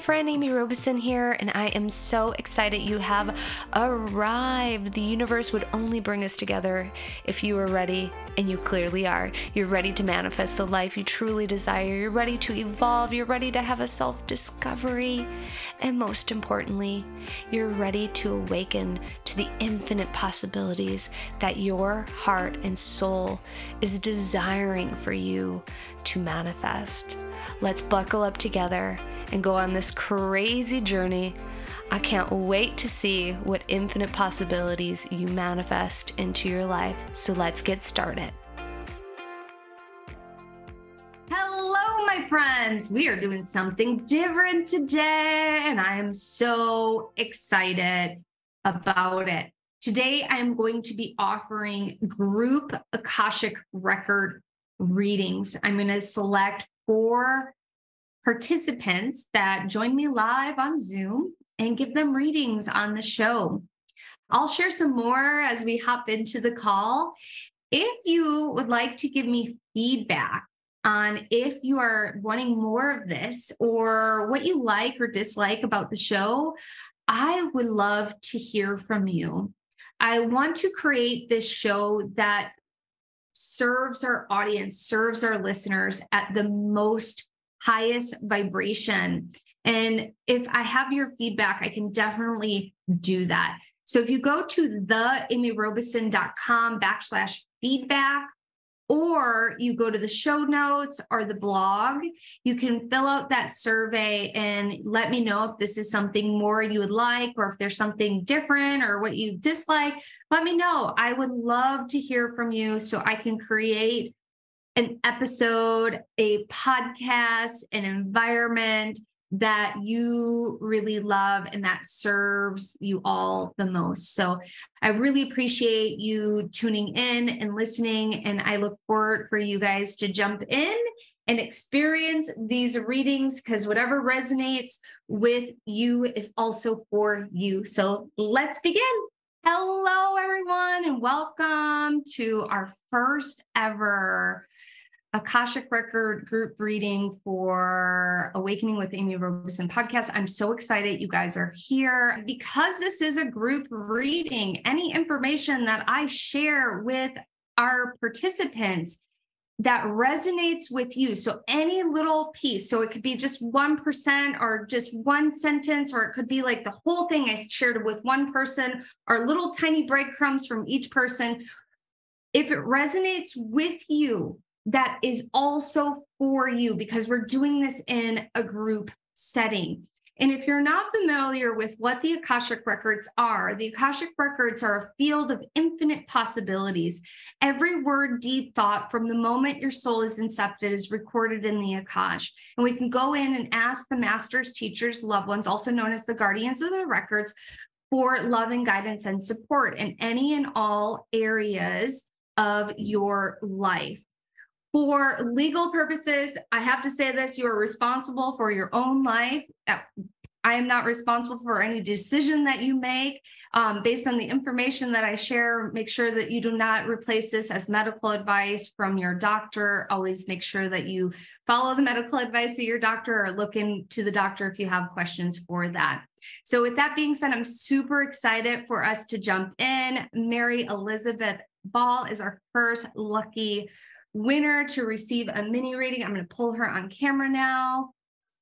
friend Amy Robeson here, and I am so excited you have arrived. The universe would only bring us together if you were ready, and you clearly are. You're ready to manifest the life you truly desire, you're ready to evolve, you're ready to have a self discovery, and most importantly, you're ready to awaken to the infinite possibilities that your heart and soul is desiring for you to manifest. Let's buckle up together and go on this crazy journey. I can't wait to see what infinite possibilities you manifest into your life. So let's get started. Friends. We are doing something different today, and I am so excited about it. Today, I'm going to be offering group Akashic record readings. I'm going to select four participants that join me live on Zoom and give them readings on the show. I'll share some more as we hop into the call. If you would like to give me feedback on if you are wanting more of this or what you like or dislike about the show, I would love to hear from you. I want to create this show that serves our audience, serves our listeners at the most highest vibration. And if I have your feedback, I can definitely do that. So if you go to theamyrobeson.com backslash feedback, or you go to the show notes or the blog, you can fill out that survey and let me know if this is something more you would like, or if there's something different or what you dislike. Let me know. I would love to hear from you so I can create an episode, a podcast, an environment that you really love and that serves you all the most. So I really appreciate you tuning in and listening. And I look forward for you guys to jump in and experience these readings because whatever resonates with you is also for you. So let's begin. Hello, everyone, and welcome to our first ever Akashic Record group reading for Awakening with Amy Robeson podcast. I'm so excited you guys are here. Because this is a group reading, any information that I share with our participants that resonates with you. So, any little piece, so it could be just 1% or just one sentence, or it could be like the whole thing I shared with one person, or little tiny breadcrumbs from each person. If it resonates with you, that is also for you because we're doing this in a group setting. And if you're not familiar with what the Akashic Records are, the Akashic Records are a field of infinite possibilities. Every word, deed, thought from the moment your soul is incepted is recorded in the Akash. And we can go in and ask the masters, teachers, loved ones, also known as the guardians of the records, for love and guidance and support in any and all areas of your life. For legal purposes, I have to say this you are responsible for your own life. Uh, I am not responsible for any decision that you make. Um, based on the information that I share, make sure that you do not replace this as medical advice from your doctor. Always make sure that you follow the medical advice of your doctor or look into the doctor if you have questions for that. So, with that being said, I'm super excited for us to jump in. Mary Elizabeth Ball is our first lucky winner to receive a mini reading. I'm going to pull her on camera now.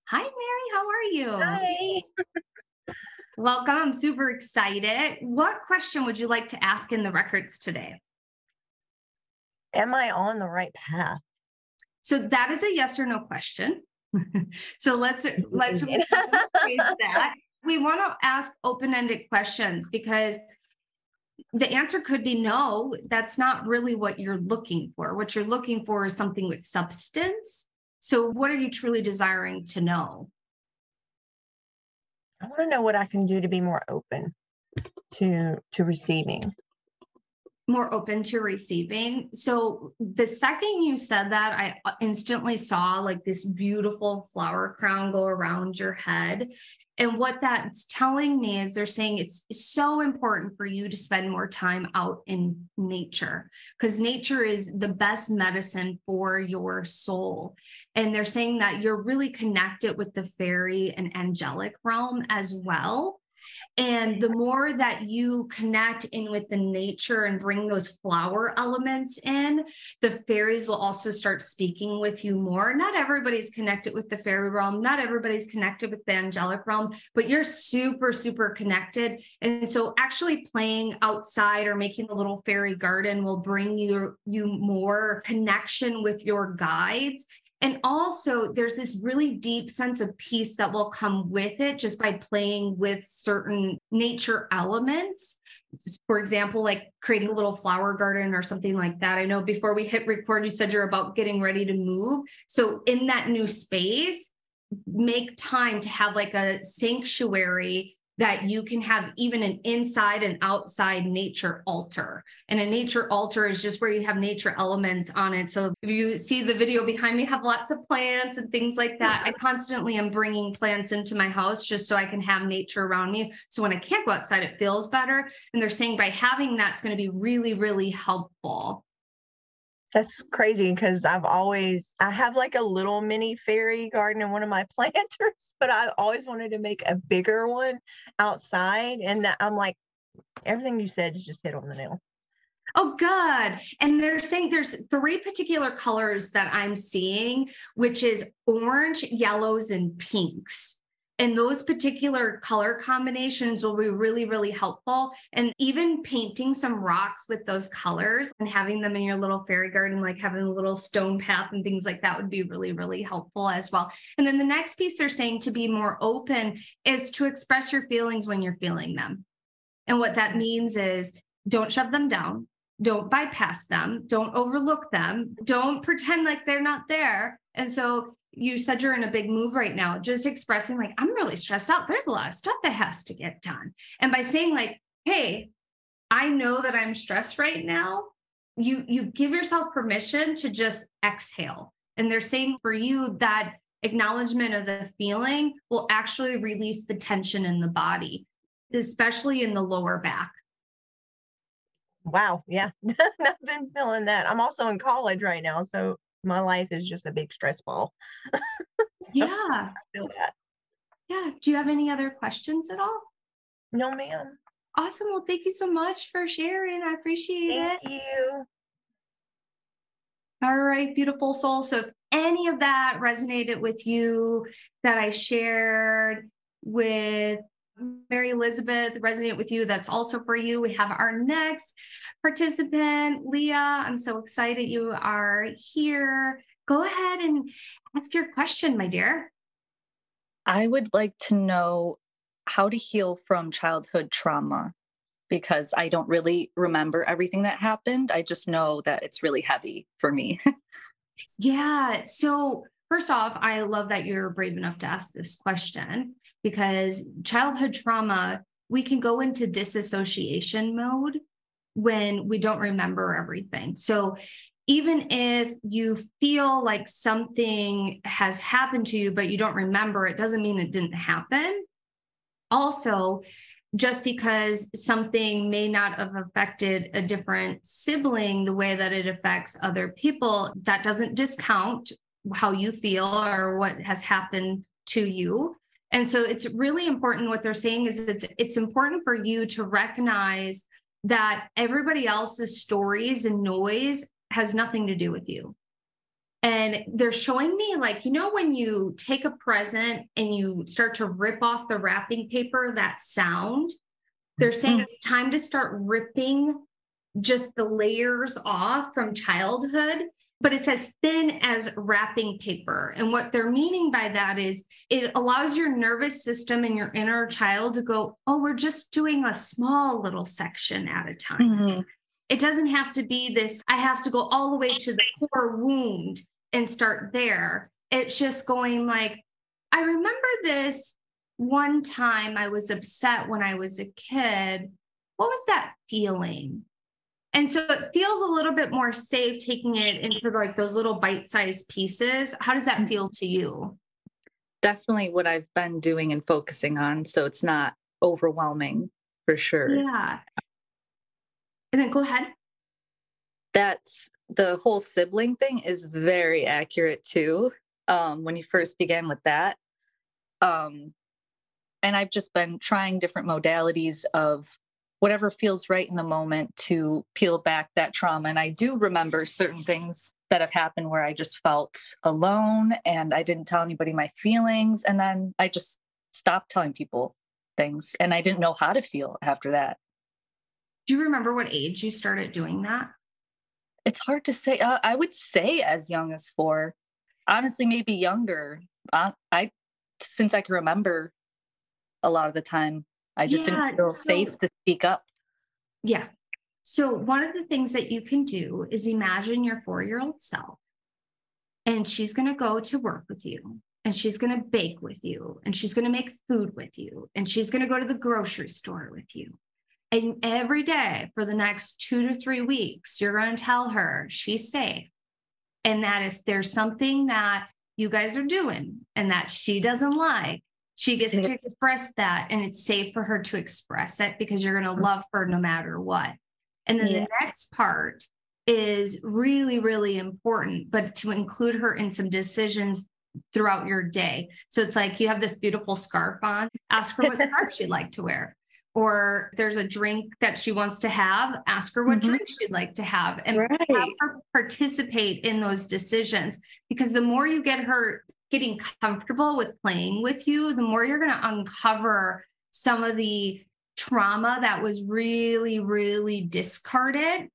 Hi, Mary. How are you? Hi. Welcome. I'm super excited. What question would you like to ask in the records today? Am I on the right path? So that is a yes or no question. so let's let's that. We want to ask open-ended questions because the answer could be no, that's not really what you're looking for. What you're looking for is something with substance. So, what are you truly desiring to know? I want to know what I can do to be more open to to receiving. More open to receiving. So the second you said that, I uh, instantly saw like this beautiful flower crown go around your head. And what that's telling me is they're saying it's so important for you to spend more time out in nature because nature is the best medicine for your soul. And they're saying that you're really connected with the fairy and angelic realm as well. And the more that you connect in with the nature and bring those flower elements in, the fairies will also start speaking with you more. Not everybody's connected with the fairy realm, not everybody's connected with the angelic realm, but you're super, super connected. And so actually playing outside or making a little fairy garden will bring you, you more connection with your guides and also, there's this really deep sense of peace that will come with it just by playing with certain nature elements. For example, like creating a little flower garden or something like that. I know before we hit record, you said you're about getting ready to move. So, in that new space, make time to have like a sanctuary that you can have even an inside and outside nature altar. And a nature altar is just where you have nature elements on it. So if you see the video behind me, have lots of plants and things like that. I constantly am bringing plants into my house just so I can have nature around me. So when I can't go outside, it feels better. And they're saying by having that's going to be really, really helpful. That's crazy because I've always I have like a little mini fairy garden in one of my planters, but I always wanted to make a bigger one outside. And that I'm like, everything you said is just hit on the nail. Oh, good. And they're saying there's three particular colors that I'm seeing, which is orange, yellows, and pinks. And those particular color combinations will be really, really helpful. And even painting some rocks with those colors and having them in your little fairy garden, like having a little stone path and things like that would be really, really helpful as well. And then the next piece they're saying to be more open is to express your feelings when you're feeling them. And what that means is don't shove them down, don't bypass them, don't overlook them, don't pretend like they're not there. And so you said you're in a big move right now, just expressing like, I'm really stressed out. There's a lot of stuff that has to get done. And by saying like, hey, I know that I'm stressed right now, you you give yourself permission to just exhale. And they're saying for you that acknowledgement of the feeling will actually release the tension in the body, especially in the lower back. Wow. Yeah. I've been feeling that. I'm also in college right now. So my life is just a big stress ball. so Yeah. I feel that. Yeah. Do you have any other questions at all? No, ma'am. Awesome. Well, thank you so much for sharing. I appreciate Thank it. Thank you. All right, beautiful soul. So if any of that resonated with you that I shared with Mary Elizabeth resonate with you, that's also for you. We have our next participant, Leah. I'm so excited you are here. Go ahead and ask your question, my dear. I would like to know how to heal from childhood trauma because I don't really remember everything that happened. I just know that it's really heavy for me. Yeah. So, first off, I love that you're brave enough to ask this question because childhood trauma, we can go into disassociation mode when we don't remember everything. So, even if you feel like something has happened to you, but you don't remember, it doesn't mean it didn't happen. Also, just because something may not have affected a different sibling the way that it affects other people, that doesn't discount how you feel or what has happened to you. And so it's really important what they're saying is it's it's important for you to recognize that everybody else's stories and noise has nothing to do with you. And they're showing me, like, you know, when you take a present and you start to rip off the wrapping paper, that sound, they're saying Mhm. it's time to start ripping just the layers off from childhood, but it's as thin as wrapping paper. And what they're meaning by that is it allows your nervous system and your inner child to go, oh, we're just doing a small little section at a time Mhm. it doesn't have to be this i have to go all the way to the core wound and start there it's just going like i remember this one time i was upset when i was a kid what was that feeling And so it feels a little bit more safe taking it into like those little bite-sized pieces. How does that feel to you? Definitely what I've been doing and focusing on. So it's not overwhelming for sure. Yeah. And then go ahead. That's the whole sibling thing is very accurate too. Um, when you first began with that. Um, and I've just been trying different modalities of whatever feels right in the moment to peel back that trauma. And I do remember certain things that have happened where I just felt alone and I didn't tell anybody my feelings. And then I just stopped telling people things and I didn't know how to feel after that. Do you remember what age you started doing that? It's hard to say. Uh, I would say as young as four. Honestly, maybe younger. Uh, I, since I can remember, a lot of the time, I just Yeah, didn't feel so- safe to speak up. Yeah. So one of the things that you can do is imagine your four-year-old self. And she's going to go to work with you and she's going to bake with you and she's going to make food with you and she's going to go to the grocery store with you. And every day for the next two to three weeks, you're going to tell her she's safe. And that if there's something that you guys are doing and that she doesn't like, she gets to express that and it's safe for her to express it because you're going to love her no matter what. And then Yeah. the next part is really, really important, but to include her in some decisions throughout your day. So it's like you have this beautiful scarf on, ask her what scarf she'd like to wear. Or there's a drink that she wants to have, ask her what Mhm. drink she'd like to have and have her participate in those decisions. Because the more you get her getting comfortable with playing with you, the more you're going to uncover some of the trauma that was really, really discarded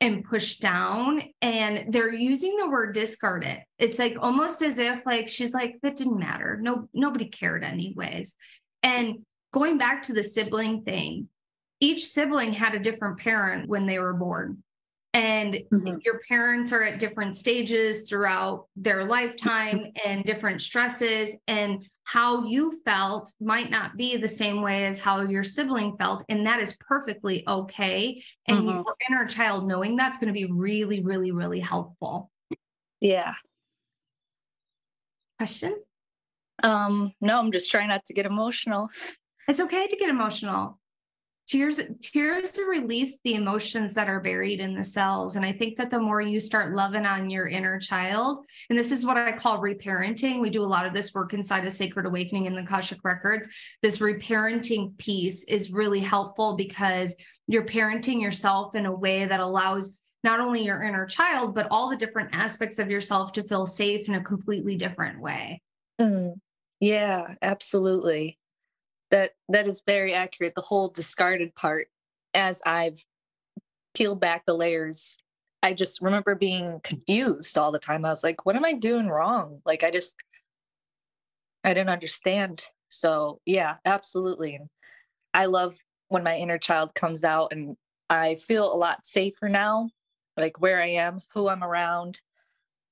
and pushed down. And they're using the word discarded. It's like almost as if like she's like, that didn't matter. No, nobody cared anyways. And going back to the sibling thing, each sibling had a different parent when they were born. And Mhm. your parents are at different stages throughout their lifetime and different stresses and how you felt might not be the same way as how your sibling felt and that is perfectly okay and Mhm. your inner child knowing that's going to be really really really helpful Yeah. question Um, no, I'm just trying not to get emotional. it's okay to get emotional tears tears release the emotions that are buried in the cells. And i think that the more you start loving on your inner child and this is what i call reparenting we do a lot of this work inside of sacred awakening in the Akashic records this reparenting piece is really helpful because you're parenting yourself in a way that allows not only your inner child but all the different aspects of yourself to feel safe in a completely different way. Mm, yeah, absolutely. That that is very accurate. The whole discarded part, as I've peeled back the layers, I just remember being confused all the time. I was like, what am I doing wrong? Like I just I didn't understand. So yeah, absolutely. And I love when my inner child comes out and I feel a lot safer now, like where I am, who I'm around.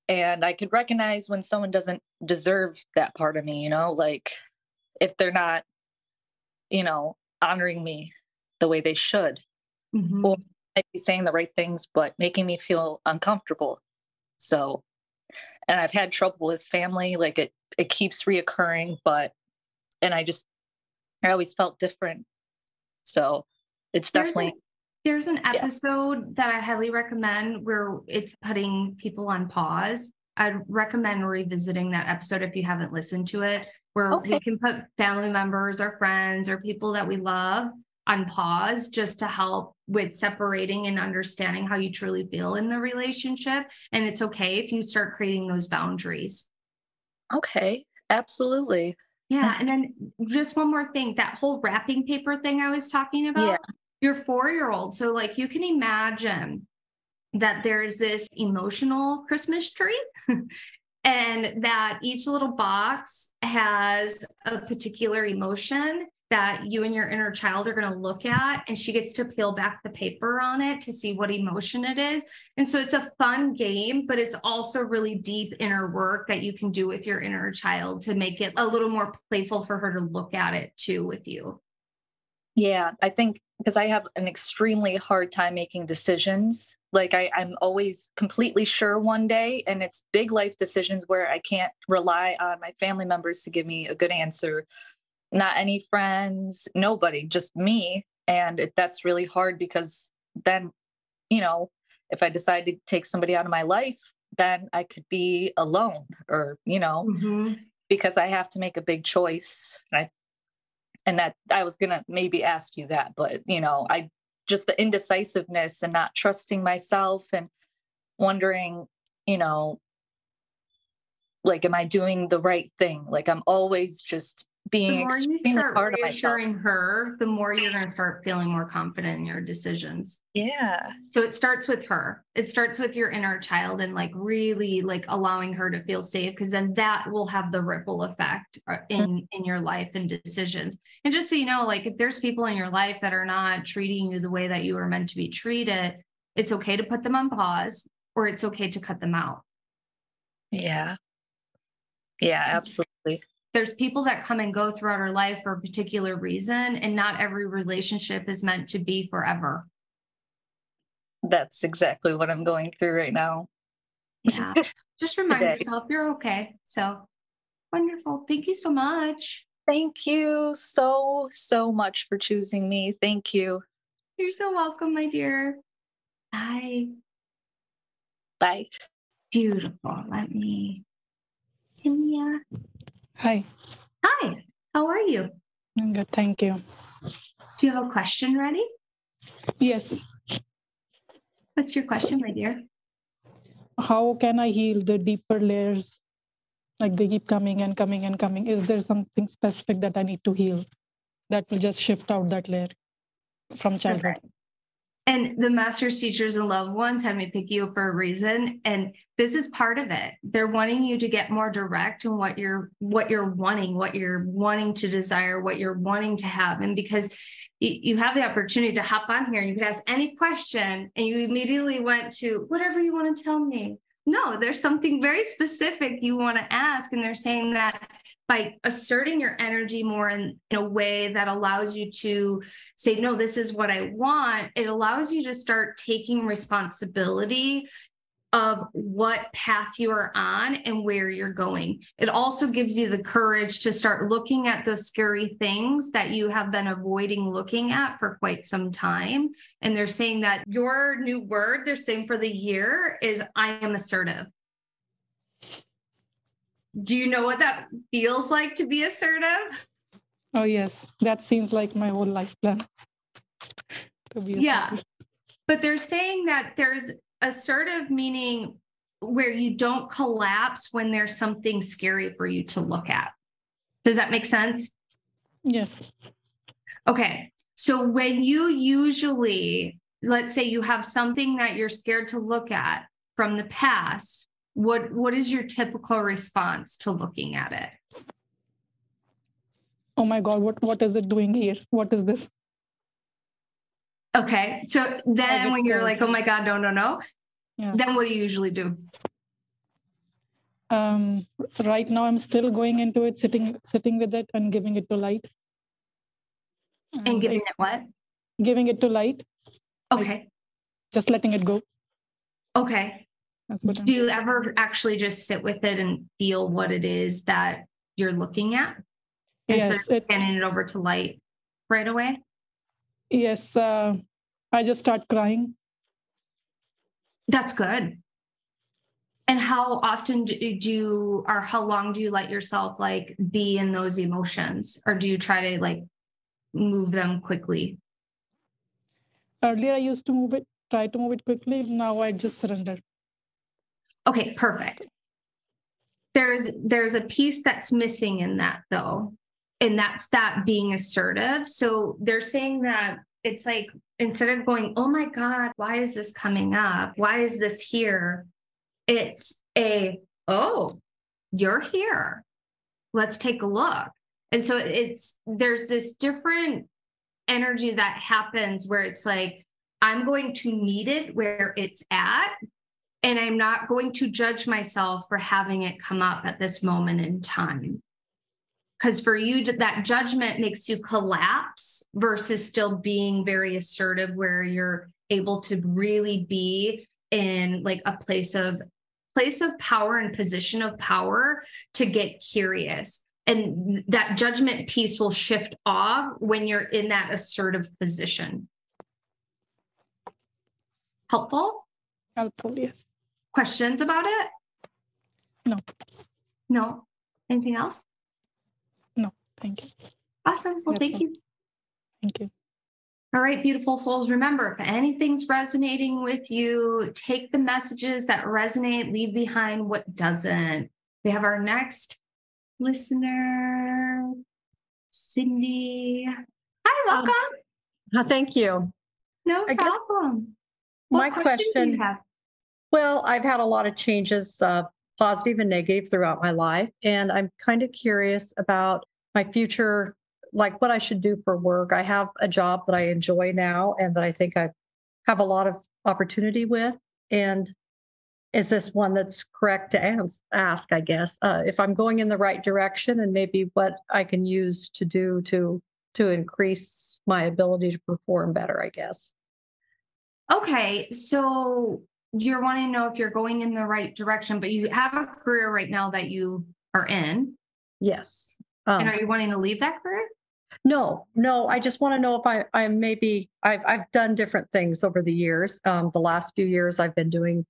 And I could recognize when someone doesn't deserve that part of me, you know, like if they're not, you know, honoring me the way they should, Well, might be saying the right things, but making me feel uncomfortable. So, and I've had trouble with family, like it, it keeps reoccurring, but, and I just, I always felt different. So it's There's definitely, a- There's an episode that I highly recommend where it's putting people on pause. I'd recommend revisiting that episode if you haven't listened to it, where we Okay. can put family members or friends or people that we love on pause just to help with separating and understanding how you truly feel in the relationship. And it's okay if you start creating those boundaries. okay, absolutely. Yeah, and then just one more thing, that whole wrapping paper thing I was talking about. Yeah. Your four-year-old, so like you can imagine that there's this emotional Christmas tree. And that each little box has a particular emotion that you and your inner child are going to look at, and she gets to peel back the paper on it to see what emotion it is. And so it's a fun game, but it's also really deep inner work that you can do with your inner child to make it a little more playful for her to look at it too with you. Yeah, I think because I have an extremely hard time making decisions. Like I, I'm always completely sure one day, and it's big life decisions where I can't rely on my family members to give me a good answer. Not any friends, nobody, just me. And it, that's really hard because then, you know, if I decide to take somebody out of my life, then I could be alone or, you know, Mhm. because I have to make a big choice. I, and that I was gonna maybe ask you that, but you know, I just the indecisiveness and not trusting myself and wondering, you know, like, am I doing the right thing? Like, I'm always just The being more you extremely start hard on myself. reassuring her, the more you're gonna start feeling more confident in your decisions. Yeah. So it starts with her. It starts with your inner child and like really like allowing her to feel safe because then that will have the ripple effect uh, in in your life and decisions. And just so you know, like if there's people in your life that are not treating you the way that you were meant to be treated, it's okay to put them on pause or it's okay to cut them out. Yeah. Yeah, absolutely. There's people that come and go throughout our life for a particular reason and not every relationship is meant to be forever. That's exactly what I'm going through right now. Yeah. Just remind Today. yourself you're okay. So wonderful. Thank you so much. Thank you so, so much for choosing me. Thank you. You're so welcome, my dear. Bye. Bye. Beautiful. Let me. Kimia. Hi, Hi. How are you? I'm good. Thank you. Do you have a question ready? Yes. What's your question, my dear? How can I heal the deeper layers? Like they keep coming and coming and coming. Is there something specific that I need to heal that will just shift out that layer from childhood? And the master's teachers and loved ones had me pick you for a reason. And this is part of it. They're wanting you to get more direct in what you're what you're wanting, what you're wanting to desire, what you're wanting to have. And because you have the opportunity to hop on here and you could ask any question and you immediately went to whatever you want to tell me. No, there's something very specific you want to ask. And they're saying that by asserting your energy more in, in a way that allows you to say, no, this is what I want, it allows you to start taking responsibility of what path you are on and where you're going. It also gives you the courage to start looking at those scary things that you have been avoiding looking at for quite some time. And they're saying that your new word, they're saying for the year, is I am assertive. Do you know what that feels like to be assertive? Oh, yes. That seems like my whole life plan. to be Yeah. But they're saying that there's assertive meaning where you don't collapse when there's something scary for you to look at. Does that make sense? Yes. Okay. So when you usually, let's say you have something that you're scared to look at from the past, what what is your typical response to looking at it? Oh my God, what, what is it doing here? What is this? Okay. So then when you're like, oh my God, no, no, no, Yeah. then what do you usually do? Um, right now, I'm still going into it, sitting sitting with it and giving it to light. And giving it what? giving it to light, Like- Okay. just letting it go. Okay. That's what I'm Do you ever actually just sit with it and feel what it is that you're looking at? Instead Yes, of it- scanning it over to light right away? Yes, uh, I just start crying. That's good. And how often do you, or how long do you let yourself like be in those emotions? Or do you try to like move them quickly? Earlier, I used to move it, try to move it quickly. Now I just surrender. Okay, perfect. There's there's a piece that's missing in that though. And that's that being assertive. So they're saying that it's like instead of going, "Oh my god, why is this coming up? Why is this here?" It's a, "Oh, you're here. Let's take a look." And so it's there's this different energy that happens where it's like I'm going to meet it where it's at and I'm not going to judge myself for having it come up at this moment in time. Because for you, that judgment makes you collapse versus still being very assertive, where you're able to really be in like a place of place of power and position of power to get curious. And that judgment piece will shift off when you're in that assertive position. Helpful? Helpful, yes. Questions about it? No. No? Anything else? No, thank you. Awesome. Well, That's thank all. you. Thank you. All right, beautiful souls. Remember, if anything's resonating with you, take the messages that resonate, leave behind what doesn't. We have our next listener, Cindy. Hi, welcome. Uh, Thank you. no I guess problem. my What question do you question- have? Well, I've had a lot of changes, uh, positive and negative throughout my life. And I'm kind of curious about my future, like what I should do for work. I have a job that I enjoy now and that I think I have a lot of opportunity with. And is this one that's correct to ask, I guess, uh, if I'm going in the right direction and maybe what I can use to do to to increase my ability to perform better, I guess. Okay, so you're wanting to know if you're going in the right direction, but you have a career right now that you are in. Yes. And Um, are you wanting to leave that career? No, no, I just want to know if I, I maybe, I've, I've done different things over the years. Um, the last few years, I've been doing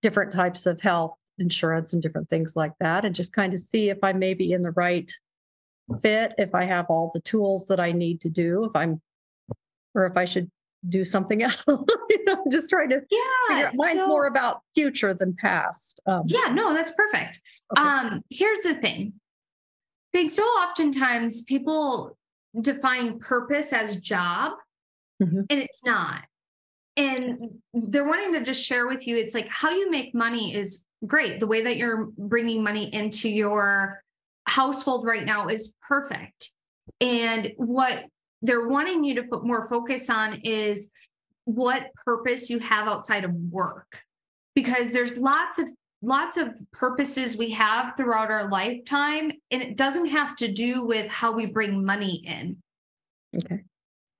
different types of health insurance and different things like that, and just kind of see if I may be in the right fit, if I have all the tools that I need to do, if I'm, or if I should do something else. You know, I'm just trying to figure Yeah. out, mine's so- more about future than past. Um, Yeah, no, that's perfect. okay. Um, here's the thing. I think so oftentimes people define purpose as job Mhm. and it's not. And they're wanting to just share with you, it's like how you make money is great. The way that you're bringing money into your household right now is perfect. And what they're wanting you to put more focus on is what purpose you have outside of work. Because there's lots of lots of purposes we have throughout our lifetime and it doesn't have to do with how we bring money in. Okay.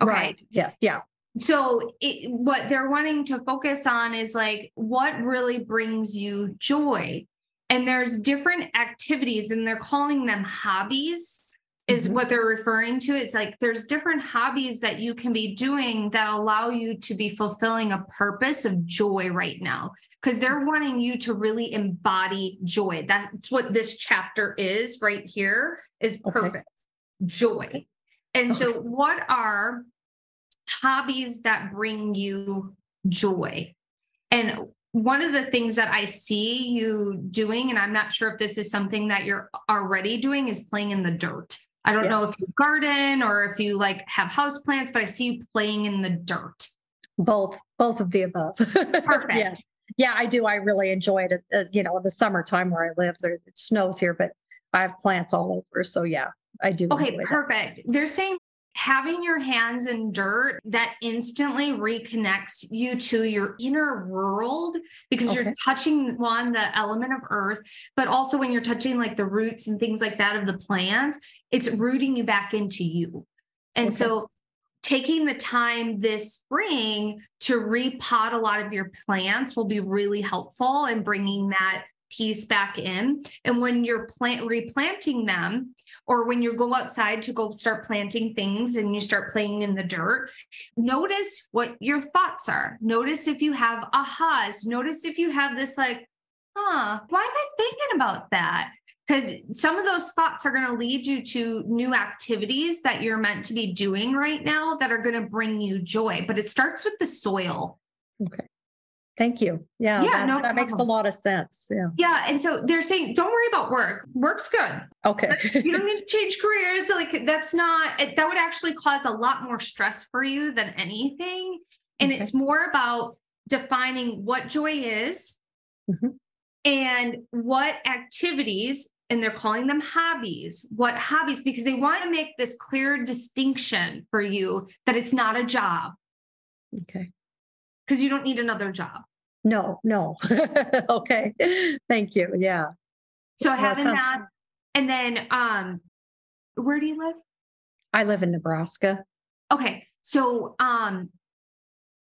Okay. Right. Yes. Yeah. So it, what they're wanting to focus on is like what really brings you joy. And there's different activities and they're calling them hobbies is Mhm. what they're referring to. It's like there's different hobbies that you can be doing that allow you to be fulfilling a purpose of joy right now. Because they're wanting you to really embody joy. That's what this chapter is right here is Okay. purpose, joy. And so what are hobbies that bring you joy. And one of the things that I see you doing, and I'm not sure if this is something that you're already doing, is playing in the dirt. I don't Yeah. know if you garden or if you like have house plants, but I see you playing in the dirt. Both, both of the above. Perfect. Yes. Yeah, I do. I really enjoy it. Uh, you know, in the summertime where I live, there it snows here, but I have plants all over. So yeah, I do. Okay, enjoy that. perfect. They're saying having your hands in dirt that instantly reconnects you to your inner world because you're touching one the element of earth but also when you're touching like the roots and things like that of the plants it's rooting you back into you and Okay. so taking the time this spring to repot a lot of your plants will be really helpful in bringing that piece back in and when you're plant replanting them or when you go outside to go start planting things and you start playing in the dirt, notice what your thoughts are. Notice if you have ahas. Notice if you have this, like, huh, why am I thinking about that? Because some of those thoughts are going to lead you to new activities that you're meant to be doing right now that are going to bring you joy. But it starts with the soil. Okay. Thank you. Yeah, Yeah, that, no that makes a lot of sense. Yeah. Yeah. And so they're saying, don't worry about work. Work's good. Okay. you don't need to change careers. Like that's not it- that would actually cause a lot more stress for you than anything. And Okay. it's more about defining what joy is Mhm. and what activities, and they're calling them hobbies, what hobbies, because they want to make this clear distinction for you that it's not a job okay. Because you don't need another job. No, no. okay. Thank you. Yeah. So Well, having sounds that, and then um Where do you live? I live in Nebraska. Okay, so um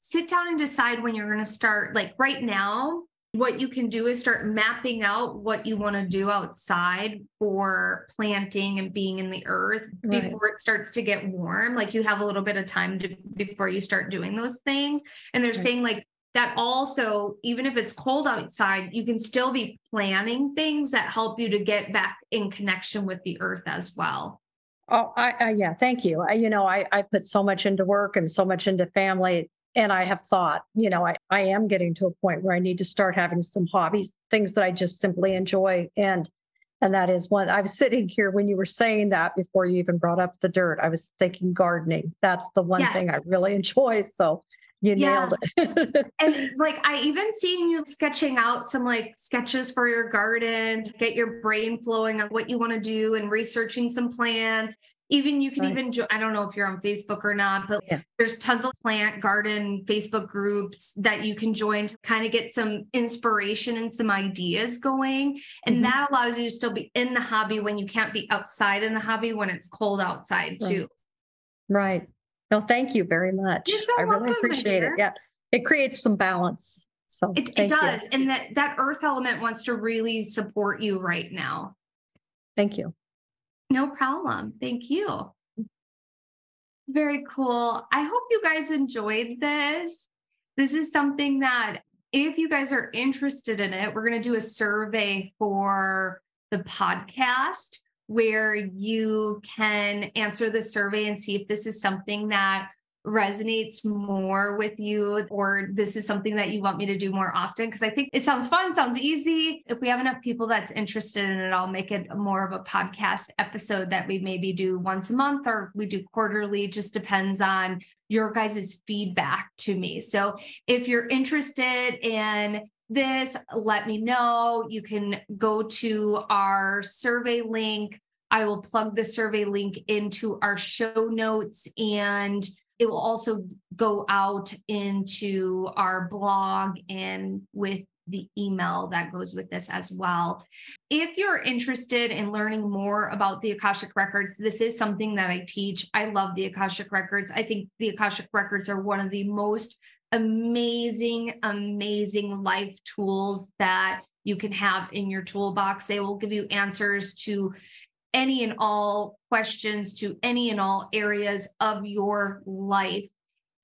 sit down and decide when you're going to start like right now what you can do is start mapping out what you want to do outside for planting and being in the earth Right. before it starts to get warm like you have a little bit of time to before you start doing those things and they're Right. saying like that also even if it's cold outside you can still be planning things that help you to get back in connection with the earth as well Oh, I, I yeah, thank you. I, you know, I, I put so much into work and so much into family. And I have thought, you know, I, I am getting to a point where I need to start having some hobbies, things that I just simply enjoy. And and that is one I was sitting here when you were saying that before you even brought up the dirt. I was thinking gardening. That's the one thing I really enjoy. So you Yeah. nailed it. And like I even seen you sketching out some like sketches for your garden to get your brain flowing on what you want to do and researching some plants. Even you can Right. even jo- I don't know if you're on Facebook or not, but Yeah. there's tons of plant garden Facebook groups that you can join to kind of get some inspiration and some ideas going. And Mhm. that allows you to still be in the hobby when you can't be outside in the hobby when it's cold outside Right. too. right. No, thank you very much. So I really welcome, appreciate it. Yeah. It creates some balance. So It, it thank you. does. And that that earth element wants to really support you right now. Thank you. No problem. Thank you. Very cool. I hope you guys enjoyed this. This is something that, if you guys are interested in it, we're going to do a survey for the podcast where you can answer the survey and see if this is something that resonates more with you or this is something that you want me to do more often because I think it sounds fun, sounds easy. If we have enough people that's interested in it, I'll make it more of a podcast episode that we maybe do once a month or we do quarterly, just depends on your guys' feedback to me. So if you're interested in this, let me know. You can go to our survey link. I will plug the survey link into our show notes and it will also go out into our blog and with the email that goes with this as well. If you're interested in learning more about the Akashic Records, this is something that I teach. I love the Akashic Records. I think the Akashic Records are one of the most amazing, amazing life tools that you can have in your toolbox. They will give you answers to any and all questions to any and all areas of your life.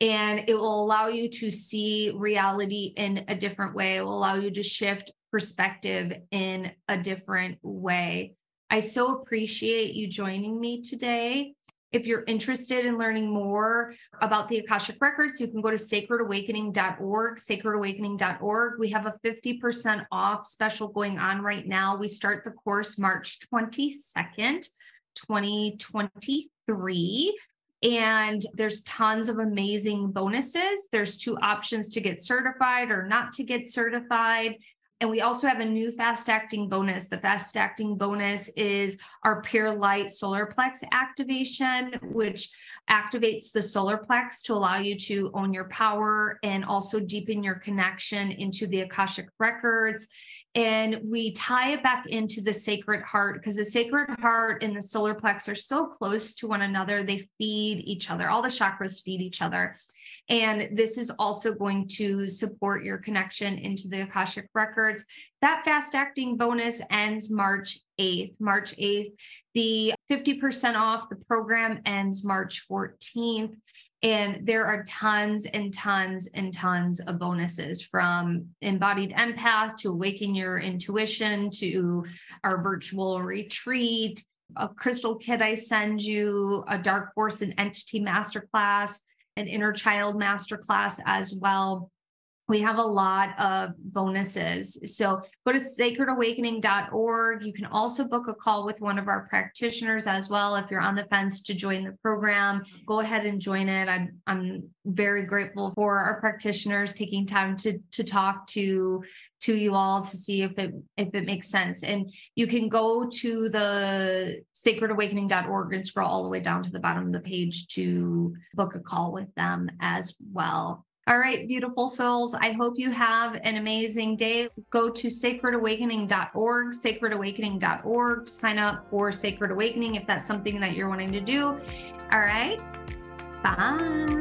And it will allow you to see reality in a different way. It will allow you to shift perspective in a different way. I so appreciate you joining me today. If you're interested in learning more about the Akashic Records, you can go to sacredawakening.org, sacredawakening.org. We have a 50% off special going on right now. We start the course March 22nd, 2023. And there's tons of amazing bonuses. There's two options to get certified or not to get certified. And we also have a new fast acting bonus. The fast acting bonus is our Pure Light Solar Plex activation, which activates the solar plex to allow you to own your power and also deepen your connection into the Akashic records. And we tie it back into the sacred heart because the sacred heart and the solar plex are so close to one another. They feed each other. All the chakras feed each other. And this is also going to support your connection into the Akashic records. That fast acting bonus ends March 8th. March 8th. The 50% off the program ends March 14th. And there are tons and tons and tons of bonuses from embodied empath to awaken your intuition to our virtual retreat, a crystal kit I send you, a dark force and entity masterclass, an inner child masterclass as well. We have a lot of bonuses. So go to sacredawakening.org. You can also book a call with one of our practitioners as well. If you're on the fence to join the program, go ahead and join it. I'm, I'm very grateful for our practitioners taking time to, to talk to, to you all to see if it, if it makes sense. And you can go to the sacredawakening.org and scroll all the way down to the bottom of the page to book a call with them as well. All right, beautiful souls. I hope you have an amazing day. Go to sacredawakening.org, sacredawakening.org, to sign up for Sacred Awakening if that's something that you're wanting to do. All right. Bye.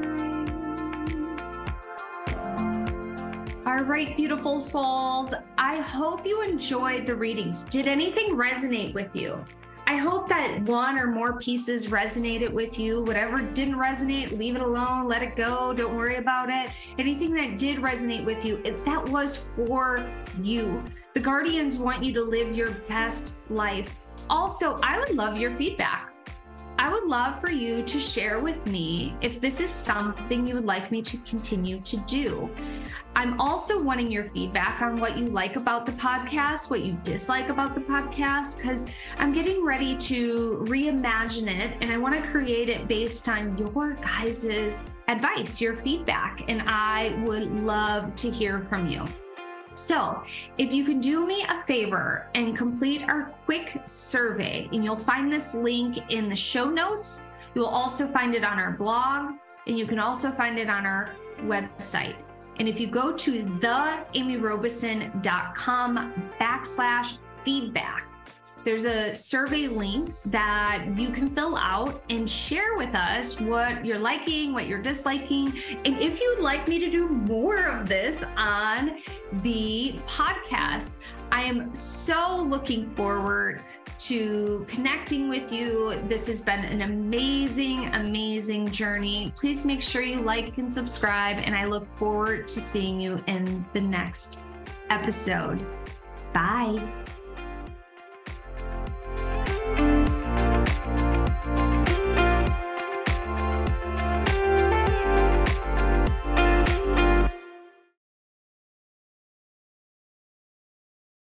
All right, beautiful souls. I hope you enjoyed the readings. Did anything resonate with you? I hope that one or more pieces resonated with you. Whatever didn't resonate, leave it alone, let it go, don't worry about it. Anything that did resonate with you, it, that was for you. The Guardians want you to live your best life. Also, I would love your feedback. I would love for you to share with me if this is something you would like me to continue to do. I'm also wanting your feedback on what you like about the podcast, what you dislike about the podcast, because I'm getting ready to reimagine it and I want to create it based on your guys' advice, your feedback, and I would love to hear from you. So, if you can do me a favor and complete our quick survey, and you'll find this link in the show notes, you'll also find it on our blog, and you can also find it on our website. And if you go to theamyrobeson.com backslash feedback, there's a survey link that you can fill out and share with us what you're liking, what you're disliking. And if you'd like me to do more of this on the podcast, I am so looking forward to connecting with you. This has been an amazing, amazing journey. Please make sure you like and subscribe, and I look forward to seeing you in the next episode. Bye.